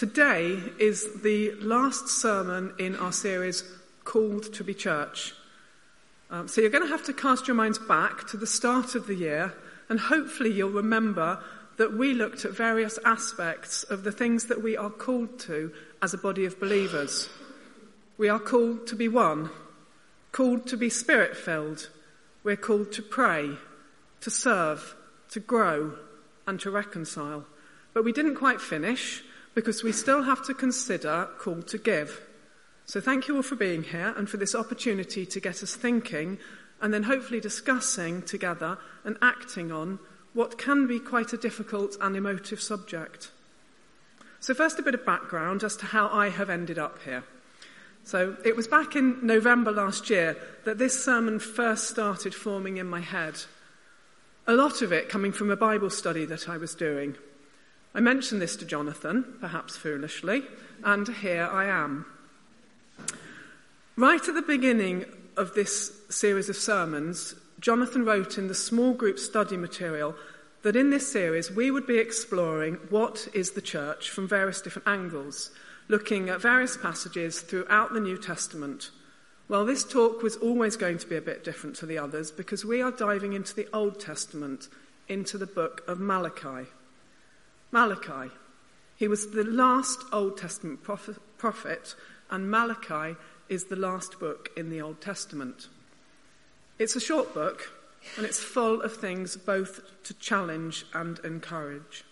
Today is the last sermon in our series, Called to be Church. Um, so you're going to have to cast your minds back to the start of the year, and hopefully you'll remember that we looked at various aspects of the things that we are called to as a body of believers. We are called to be one, called to be spirit filled. We're called to pray, to serve, to grow, and to reconcile. But we didn't quite finish because we still have to consider call to give. So thank you all for being here and for this opportunity to get us thinking and then hopefully discussing together and acting on what can be quite a difficult and emotive subject. So first a bit of background as to how I have ended up here. So it was back in November last year that this sermon first started forming in my head. A lot of it coming from a Bible study that I was doing. I mentioned this to Jonathan, perhaps foolishly, and here I am. Right at the beginning of this series of sermons, Jonathan wrote in the small group study material that in this series we would be exploring what is the church from various different angles, looking at various passages throughout the New Testament. Well, this talk was always going to be a bit different to the others because we are diving into the Old Testament, into the book of Malachi. Malachi. He was the last Old Testament prophet, and Malachi is the last book in the Old Testament. It's a short book, and it's full of things both to challenge and encourage.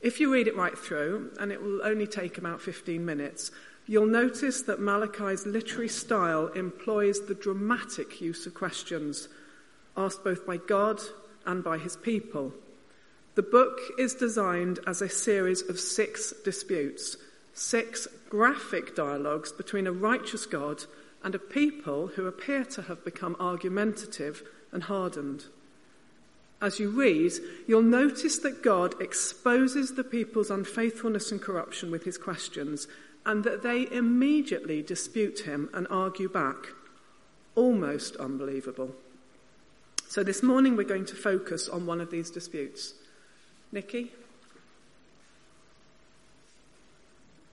If you read it right through, and it will only take about 15 minutes, you'll notice that Malachi's literary style employs the dramatic use of questions asked both by God and by his people. The book is designed as a series of six disputes, six graphic dialogues between a righteous God and a people who appear to have become argumentative and hardened. As you read, you'll notice that God exposes the people's unfaithfulness and corruption with his questions, and that they immediately dispute him and argue back. Almost unbelievable. So this morning we're going to focus on one of these disputes. Nikki?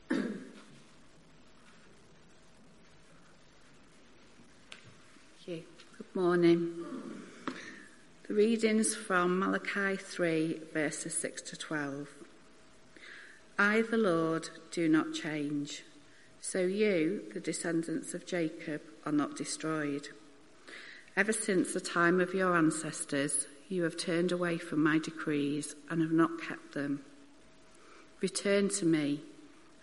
Thank you. Good morning. The readings from Malachi 3, verses 6 to 12. I, the Lord, do not change. So you, the descendants of Jacob, are not destroyed. Ever since the time of your ancestors, you have turned away from my decrees and have not kept them. Return to me,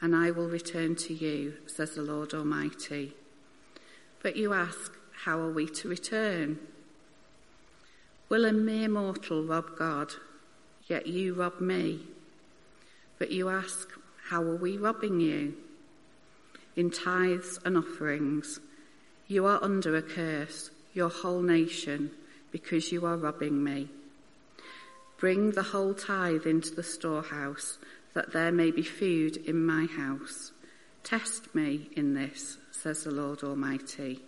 and I will return to you, says the Lord Almighty. But you ask, How are we to return? Will a mere mortal rob God, yet you rob me? But you ask, How are we robbing you? In tithes and offerings, you are under a curse, your whole nation because you are robbing me. Bring the whole tithe into the storehouse, that there may be food in my house. Test me in this, says the Lord Almighty,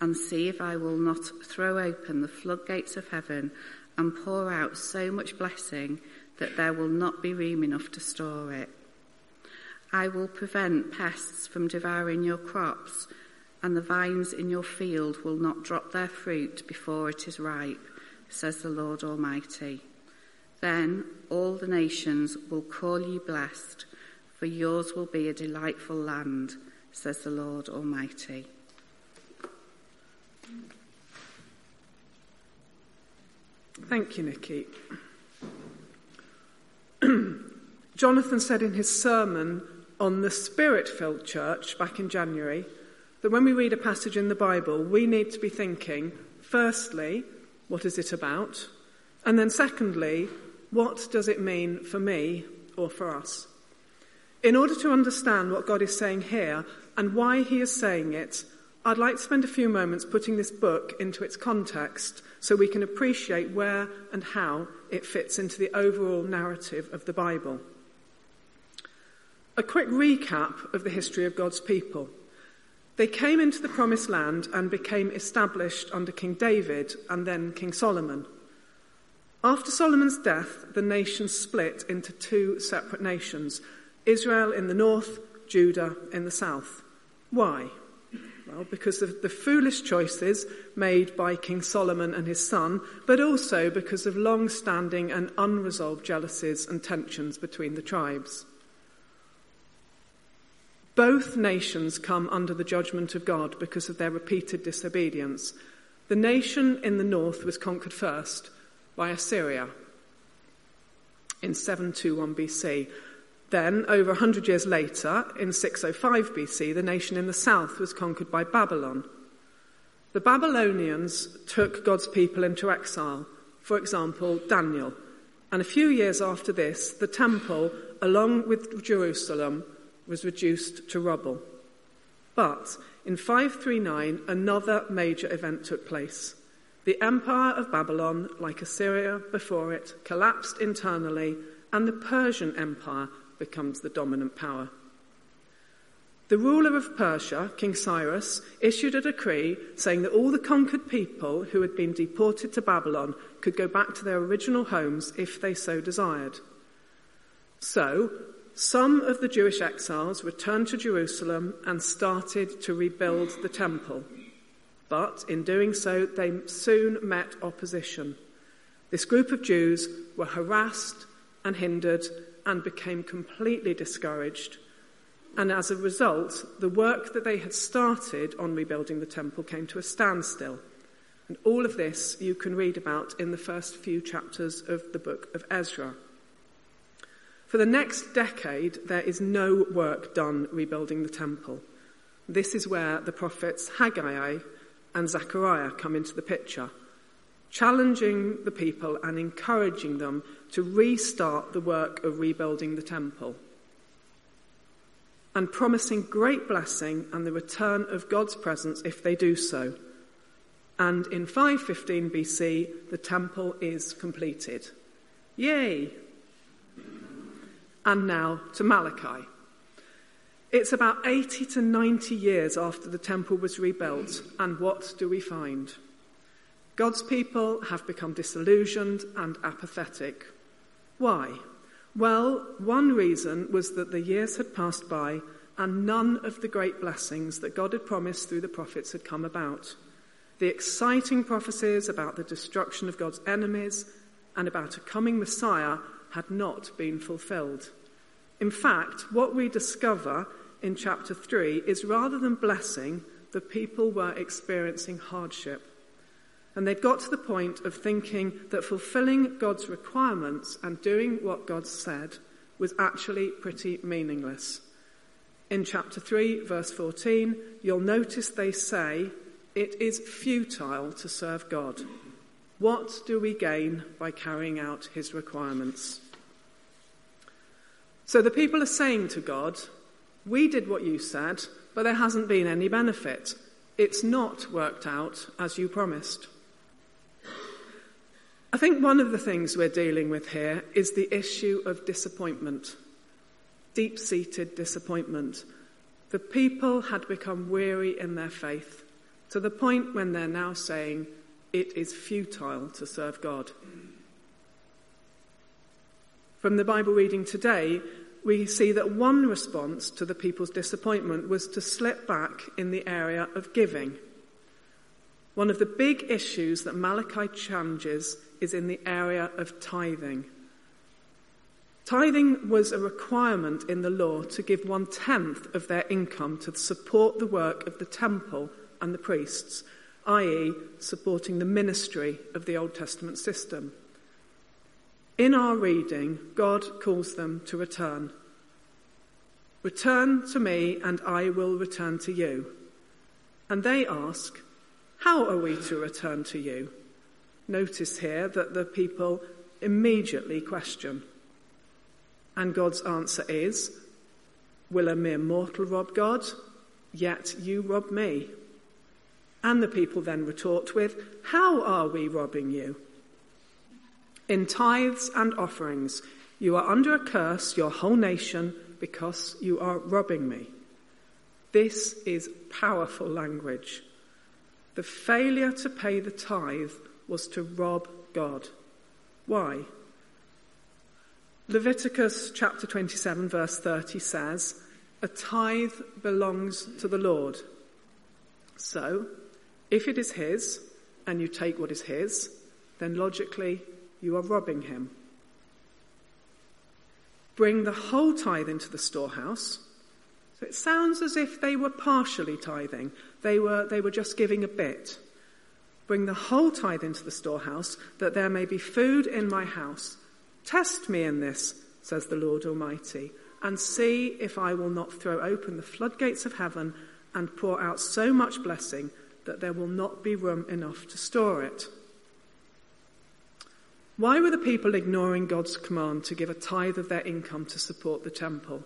and see if I will not throw open the floodgates of heaven and pour out so much blessing that there will not be room enough to store it. I will prevent pests from devouring your crops and the vines in your field will not drop their fruit before it is ripe, says the Lord Almighty. Then all the nations will call you blessed, for yours will be a delightful land, says the Lord Almighty. Thank you, Nikki. Jonathan said in his sermon on the spirit filled church back in January that when we read a passage in the Bible, we need to be thinking, firstly, what is it about? And then secondly, what does it mean for me or for us? In order to understand what God is saying here and why he is saying it, I'd like to spend a few moments putting this book into its context so we can appreciate where and how it fits into the overall narrative of the Bible. A quick recap of the history of God's people. They came into the promised land and became established under King David and then King Solomon. After Solomon's death, the nation split into two separate nations Israel in the north, Judah in the south. Why? Well, because of the foolish choices made by King Solomon and his son, but also because of long standing and unresolved jealousies and tensions between the tribes. Both nations come under the judgment of God because of their repeated disobedience. The nation in the north was conquered first by Assyria in 721 BC. Then, over 100 years later, in 605 BC, the nation in the south was conquered by Babylon. The Babylonians took God's people into exile, for example, Daniel. And a few years after this, the temple, along with Jerusalem, was reduced to rubble. But in 539, another major event took place. The empire of Babylon, like Assyria before it, collapsed internally, and the Persian Empire becomes the dominant power. The ruler of Persia, King Cyrus, issued a decree saying that all the conquered people who had been deported to Babylon could go back to their original homes if they so desired. So, some of the Jewish exiles returned to Jerusalem and started to rebuild the temple. But in doing so, they soon met opposition. This group of Jews were harassed and hindered and became completely discouraged. And as a result, the work that they had started on rebuilding the temple came to a standstill. And all of this you can read about in the first few chapters of the book of Ezra. For the next decade, there is no work done rebuilding the temple. This is where the prophets Haggai and Zechariah come into the picture challenging the people and encouraging them to restart the work of rebuilding the temple, and promising great blessing and the return of God's presence if they do so. And in 515 BC, the temple is completed. Yay! And now to Malachi. It's about 80 to 90 years after the temple was rebuilt, and what do we find? God's people have become disillusioned and apathetic. Why? Well, one reason was that the years had passed by and none of the great blessings that God had promised through the prophets had come about. The exciting prophecies about the destruction of God's enemies and about a coming Messiah had not been fulfilled. In fact, what we discover in chapter 3 is rather than blessing, the people were experiencing hardship. And they'd got to the point of thinking that fulfilling God's requirements and doing what God said was actually pretty meaningless. In chapter 3, verse 14, you'll notice they say, It is futile to serve God. What do we gain by carrying out his requirements? So the people are saying to God, We did what you said, but there hasn't been any benefit. It's not worked out as you promised. I think one of the things we're dealing with here is the issue of disappointment, deep seated disappointment. The people had become weary in their faith to the point when they're now saying it is futile to serve God. From the Bible reading today, we see that one response to the people's disappointment was to slip back in the area of giving. One of the big issues that Malachi challenges is in the area of tithing. Tithing was a requirement in the law to give one tenth of their income to support the work of the temple and the priests, i.e., supporting the ministry of the Old Testament system. In our reading, God calls them to return. Return to me, and I will return to you. And they ask, How are we to return to you? Notice here that the people immediately question. And God's answer is, Will a mere mortal rob God? Yet you rob me. And the people then retort with, How are we robbing you? In tithes and offerings, you are under a curse, your whole nation, because you are robbing me. This is powerful language. The failure to pay the tithe was to rob God. Why? Leviticus chapter 27, verse 30 says, A tithe belongs to the Lord. So, if it is his, and you take what is his, then logically you are robbing him. Bring the whole tithe into the storehouse. So it sounds as if they were partially tithing. They were, they were just giving a bit. Bring the whole tithe into the storehouse, that there may be food in my house. Test me in this, says the Lord Almighty, and see if I will not throw open the floodgates of heaven and pour out so much blessing that there will not be room enough to store it. Why were the people ignoring God's command to give a tithe of their income to support the temple?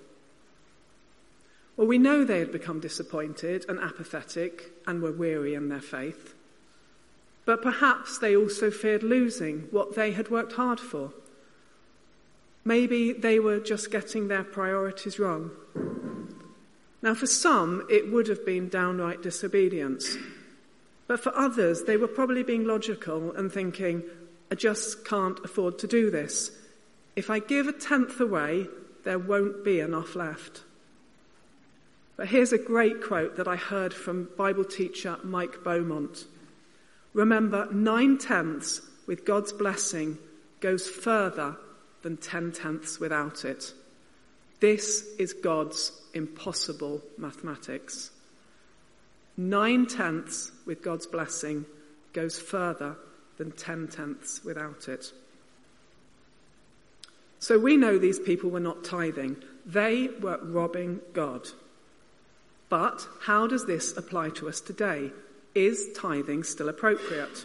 Well, we know they had become disappointed and apathetic and were weary in their faith. But perhaps they also feared losing what they had worked hard for. Maybe they were just getting their priorities wrong. Now, for some, it would have been downright disobedience. But for others, they were probably being logical and thinking, I just can't afford to do this. If I give a tenth away, there won't be enough left. But here's a great quote that I heard from Bible teacher Mike Beaumont. Remember, nine tenths with God's blessing goes further than ten tenths without it. This is God's impossible mathematics. Nine tenths with God's blessing goes further than ten tenths without it. So we know these people were not tithing, they were robbing God. But how does this apply to us today? Is tithing still appropriate?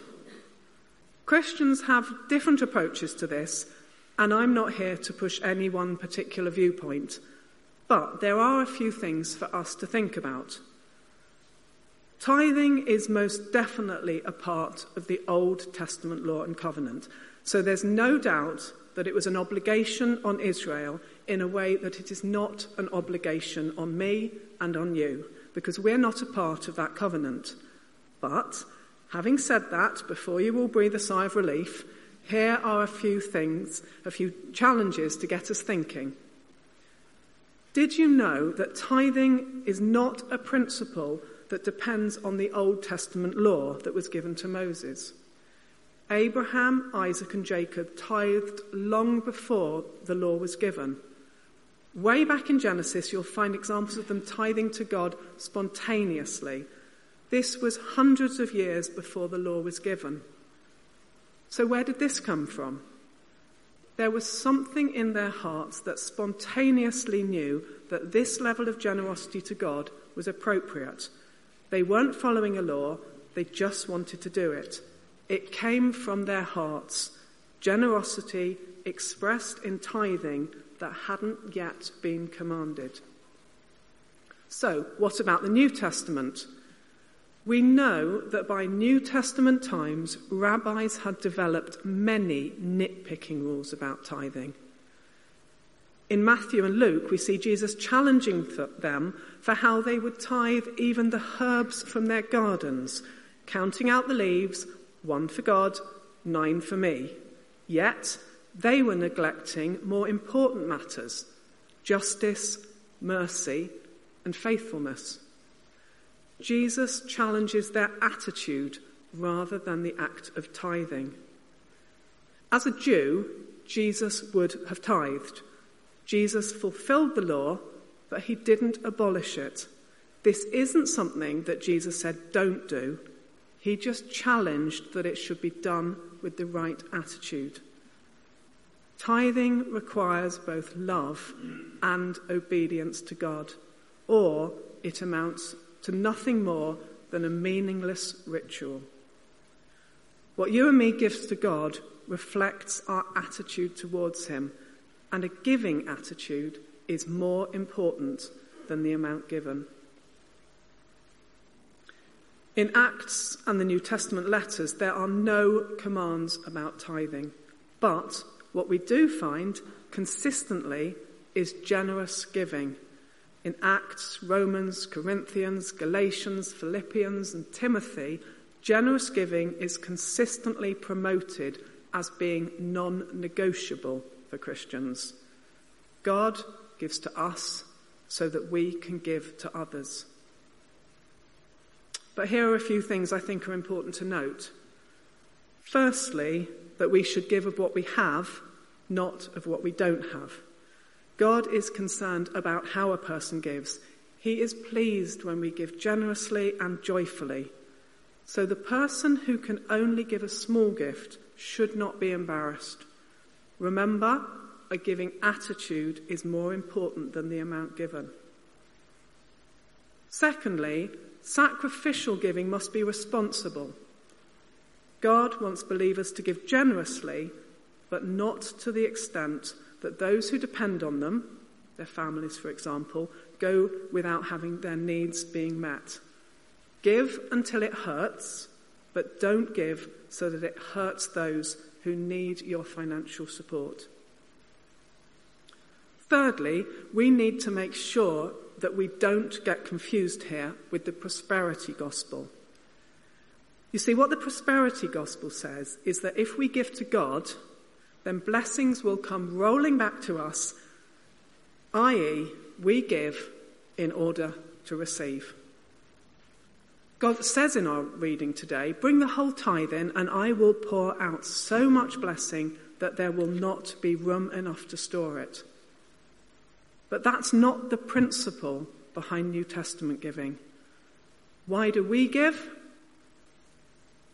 Christians have different approaches to this, and I'm not here to push any one particular viewpoint, but there are a few things for us to think about. Tithing is most definitely a part of the Old Testament law and covenant. So there's no doubt that it was an obligation on Israel in a way that it is not an obligation on me and on you, because we're not a part of that covenant. But, having said that, before you all breathe a sigh of relief, here are a few things, a few challenges to get us thinking. Did you know that tithing is not a principle that depends on the Old Testament law that was given to Moses. Abraham, Isaac, and Jacob tithed long before the law was given. Way back in Genesis, you'll find examples of them tithing to God spontaneously. This was hundreds of years before the law was given. So, where did this come from? There was something in their hearts that spontaneously knew that this level of generosity to God was appropriate they weren't following a law, they just wanted to do it. It came from their hearts, generosity expressed in tithing that hadn't yet been commanded. So, what about the New Testament? We know that by New Testament times, rabbis had developed many nitpicking rules about tithing. In Matthew and Luke, we see Jesus challenging them for how they would tithe even the herbs from their gardens, counting out the leaves, one for God, nine for me. Yet, they were neglecting more important matters justice, mercy, and faithfulness. Jesus challenges their attitude rather than the act of tithing. As a Jew, Jesus would have tithed. Jesus fulfilled the law, but he didn't abolish it. This isn't something that Jesus said, don't do. He just challenged that it should be done with the right attitude. Tithing requires both love and obedience to God, or it amounts to nothing more than a meaningless ritual. What you and me gives to God reflects our attitude towards Him and a giving attitude is more important than the amount given. In Acts and the New Testament letters, there are no commands about tithing. But what we do find consistently is generous giving. In Acts, Romans, Corinthians, Galatians, Philippians, and Timothy, generous giving is consistently promoted as being non negotiable for Christians. God gives to us so that we can give to others. But here are a few things I think are important to note. Firstly, that we should give of what we have, not of what we don't have. God is concerned about how a person gives. He is pleased when we give generously and joyfully. So the person who can only give a small gift should not be embarrassed. Remember, a giving attitude is more important than the amount given. Secondly, sacrificial giving must be responsible. God wants believers to give generously, but not to the extent that those who depend on them, their families for example, go without having their needs being met. Give until it hurts, but don't give so that it hurts those who need your financial support. Thirdly, we need to make sure that we don't get confused here with the prosperity gospel. You see, what the prosperity gospel says is that if we give to God, then blessings will come rolling back to us, i.e., we give in order to receive. God says in our reading today, Bring the whole tithe in, and I will pour out so much blessing that there will not be room enough to store it. But that's not the principle behind New Testament giving. Why do we give?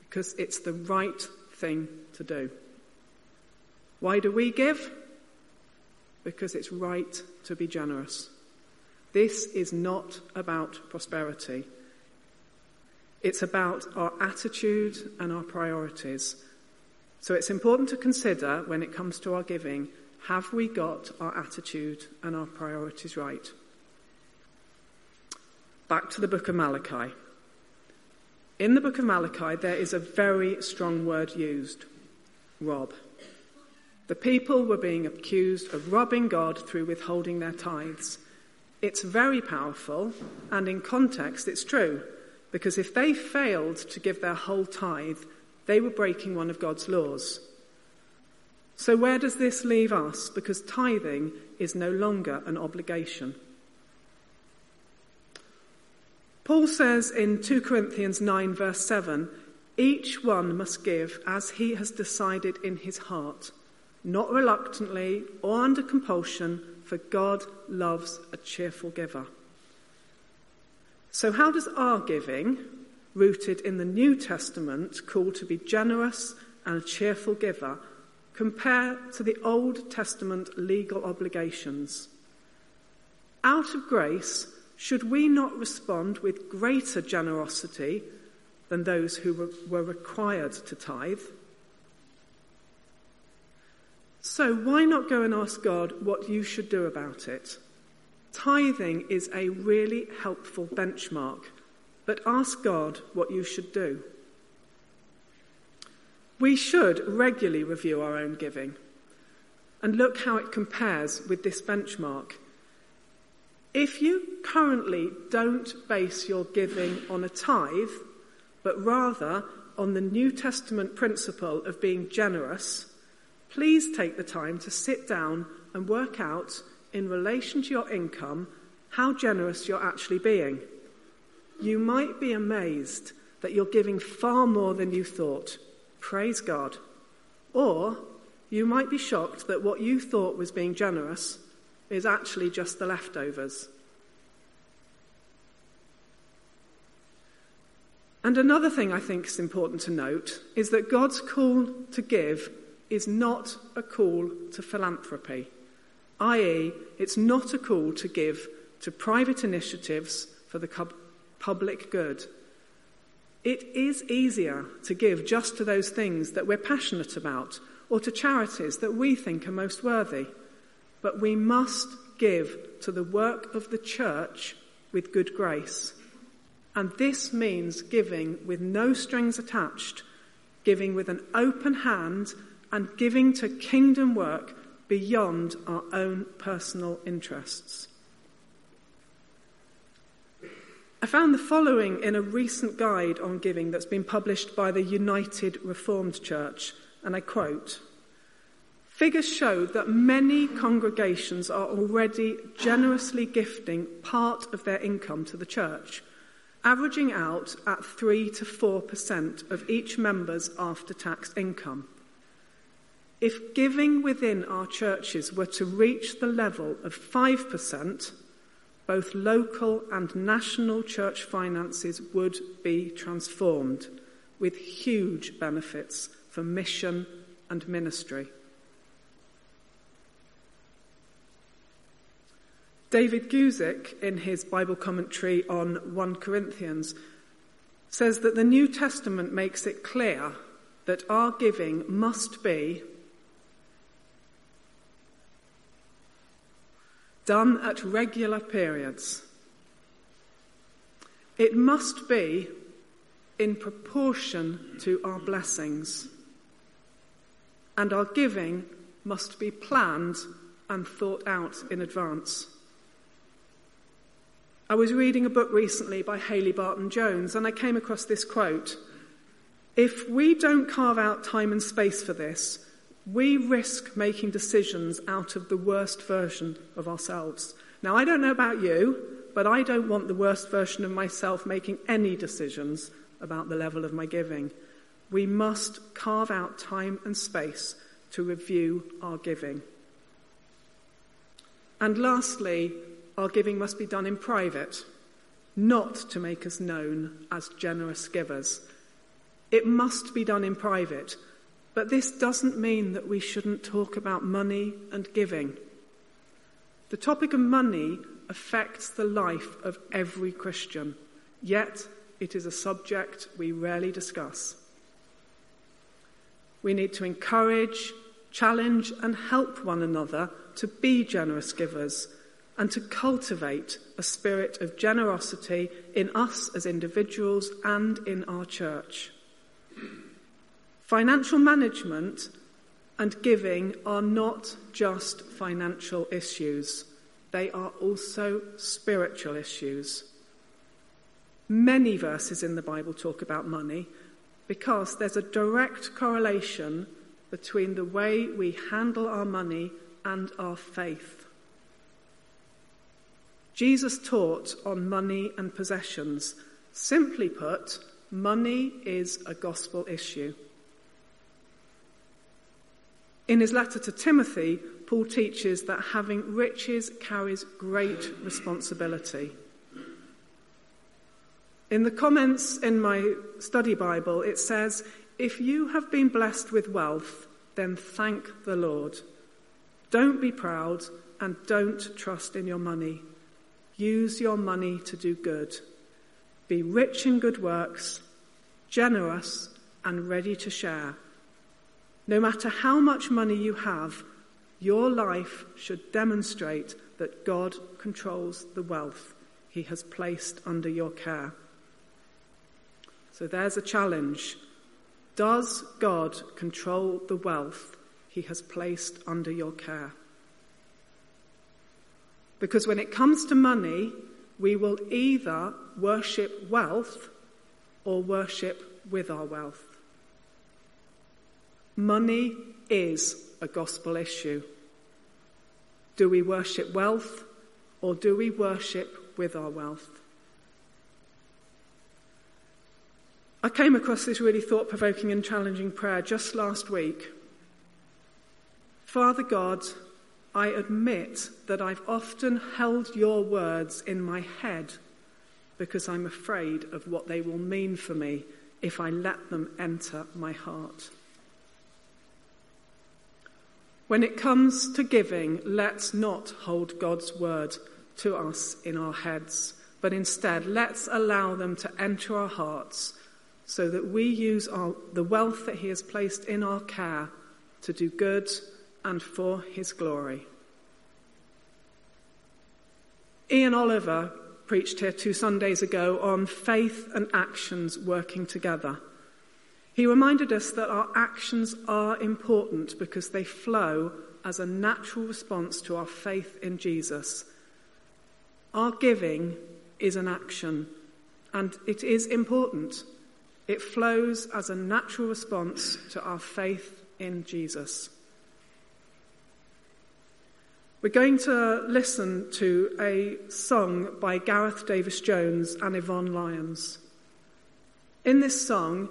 Because it's the right thing to do. Why do we give? Because it's right to be generous. This is not about prosperity. It's about our attitude and our priorities. So it's important to consider when it comes to our giving have we got our attitude and our priorities right? Back to the book of Malachi. In the book of Malachi, there is a very strong word used rob. The people were being accused of robbing God through withholding their tithes. It's very powerful, and in context, it's true. Because if they failed to give their whole tithe, they were breaking one of God's laws. So, where does this leave us? Because tithing is no longer an obligation. Paul says in 2 Corinthians 9, verse 7 each one must give as he has decided in his heart, not reluctantly or under compulsion, for God loves a cheerful giver. So, how does our giving, rooted in the New Testament, call to be generous and a cheerful giver, compare to the Old Testament legal obligations? Out of grace, should we not respond with greater generosity than those who were required to tithe? So, why not go and ask God what you should do about it? Tithing is a really helpful benchmark, but ask God what you should do. We should regularly review our own giving and look how it compares with this benchmark. If you currently don't base your giving on a tithe, but rather on the New Testament principle of being generous, please take the time to sit down and work out in relation to your income how generous you're actually being. You might be amazed that you're giving far more than you thought. Praise God. Or you might be shocked that what you thought was being generous is actually just the leftovers. And another thing I think is important to note is that God's call to give is not a call to philanthropy i.e., it's not a call to give to private initiatives for the public good. It is easier to give just to those things that we're passionate about or to charities that we think are most worthy. But we must give to the work of the church with good grace. And this means giving with no strings attached, giving with an open hand, and giving to kingdom work beyond our own personal interests. I found the following in a recent guide on giving that's been published by the United Reformed Church, and I quote Figures show that many congregations are already generously gifting part of their income to the church, averaging out at 3 to 4% of each member's after tax income. If giving within our churches were to reach the level of 5%, both local and national church finances would be transformed with huge benefits for mission and ministry. David Guzik, in his Bible commentary on 1 Corinthians, says that the New Testament makes it clear that our giving must be done at regular periods. It must be in proportion to our blessings. And our giving must be planned and thought out in advance. I was reading a book recently by Haley Barton Jones and I came across this quote If we don't carve out time and space for this, we risk making decisions out of the worst version of ourselves. Now, I don't know about you, but I don't want the worst version of myself making any decisions about the level of my giving. We must carve out time and space to review our giving. And lastly, our giving must be done in private, not to make us known as generous givers. It must be done in private, but this doesn't mean that we shouldn't talk about money and giving. The topic of money affects the life of every Christian, yet it is a subject we rarely discuss. We need to encourage, challenge, and help one another to be generous givers and to cultivate a spirit of generosity in us as individuals and in our church. Financial management and giving are not just financial issues, they are also spiritual issues. Many verses in the Bible talk about money because there's a direct correlation between the way we handle our money and our faith. Jesus taught on money and possessions. Simply put, money is a gospel issue. In his letter to Timothy, Paul teaches that having riches carries great responsibility. In the comments in my study Bible, it says, If you have been blessed with wealth, then thank the Lord. Don't be proud and don't trust in your money. Use your money to do good. Be rich in good works, generous, and ready to share. No matter how much money you have, your life should demonstrate that God controls the wealth he has placed under your care. So there's a challenge. Does God control the wealth he has placed under your care? Because when it comes to money, we will either worship wealth or worship with our wealth. Money is a gospel issue. Do we worship wealth or do we worship with our wealth? I came across this really thought provoking and challenging prayer just last week. Father God, I admit that I've often held your words in my head because I'm afraid of what they will mean for me if I let them enter my heart. When it comes to giving, let's not hold God's word to us in our heads, but instead let's allow them to enter our hearts so that we use our, the wealth that He has placed in our care to do good and for his glory. Ian Oliver preached here two Sundays ago on faith and actions working together. He reminded us that our actions are important because they flow as a natural response to our faith in Jesus. Our giving is an action, and it is important. It flows as a natural response to our faith in Jesus. We're going to listen to a song by Gareth Davies Jones and Yvonne Lyons. In this song,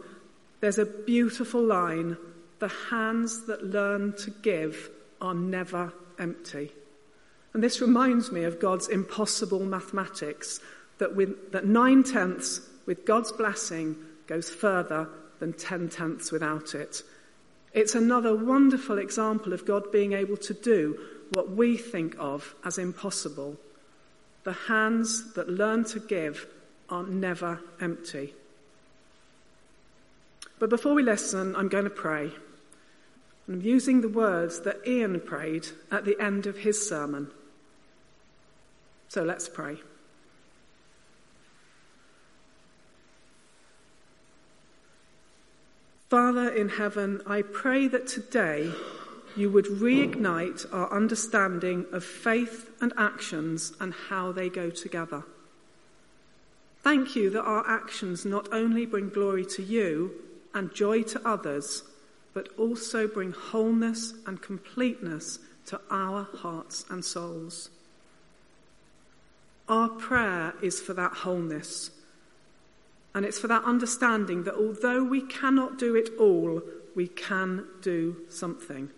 there's a beautiful line The hands that learn to give are never empty. And this reminds me of God's impossible mathematics that, with, that nine tenths with God's blessing goes further than ten tenths without it. It's another wonderful example of God being able to do what we think of as impossible. The hands that learn to give are never empty. But before we listen, I'm going to pray. I'm using the words that Ian prayed at the end of his sermon. So let's pray. Father in heaven, I pray that today you would reignite our understanding of faith and actions and how they go together. Thank you that our actions not only bring glory to you and joy to others, but also bring wholeness and completeness to our hearts and souls. Our prayer is for that wholeness. And it's for that understanding that although we cannot do it all, we can do something.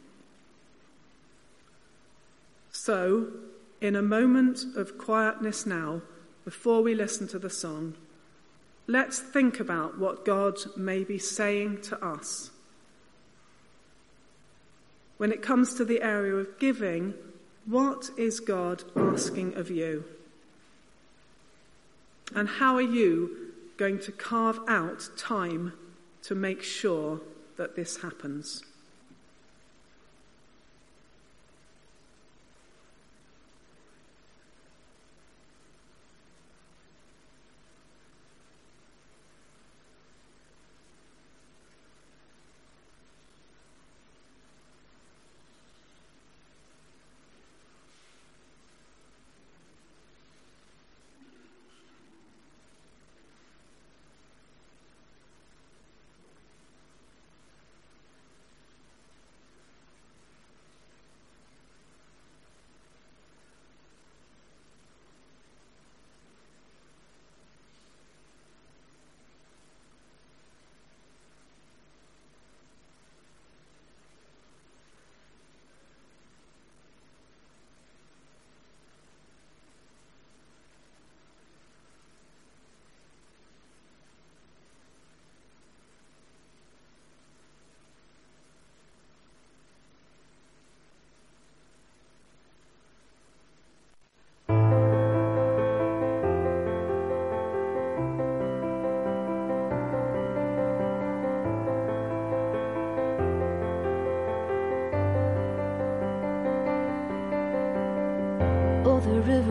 So, in a moment of quietness now, before we listen to the song, let's think about what God may be saying to us. When it comes to the area of giving, what is God asking of you? And how are you going to carve out time to make sure that this happens?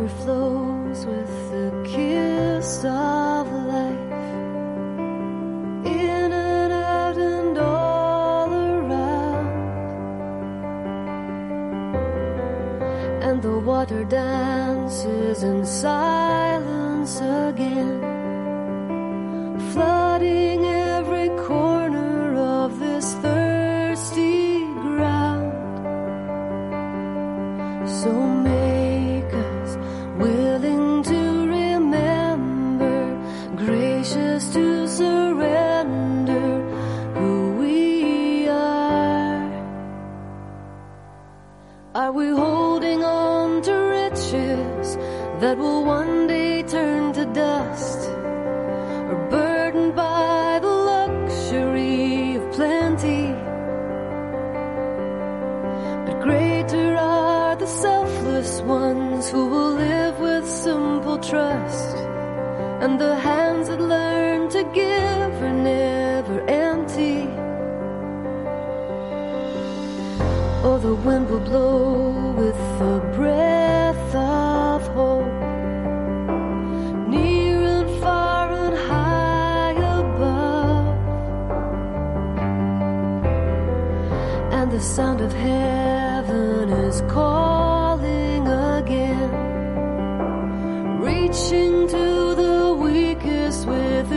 Flows with the kiss of life. In and out and all around. And the water dances in silence again, flooding every corner of this thirsty ground. So make the wind will blow with the breath of hope. Near and far and high above. And the sound of heaven is calling again. Reaching to the weakest with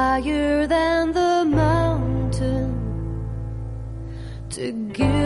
higher than the mountain to give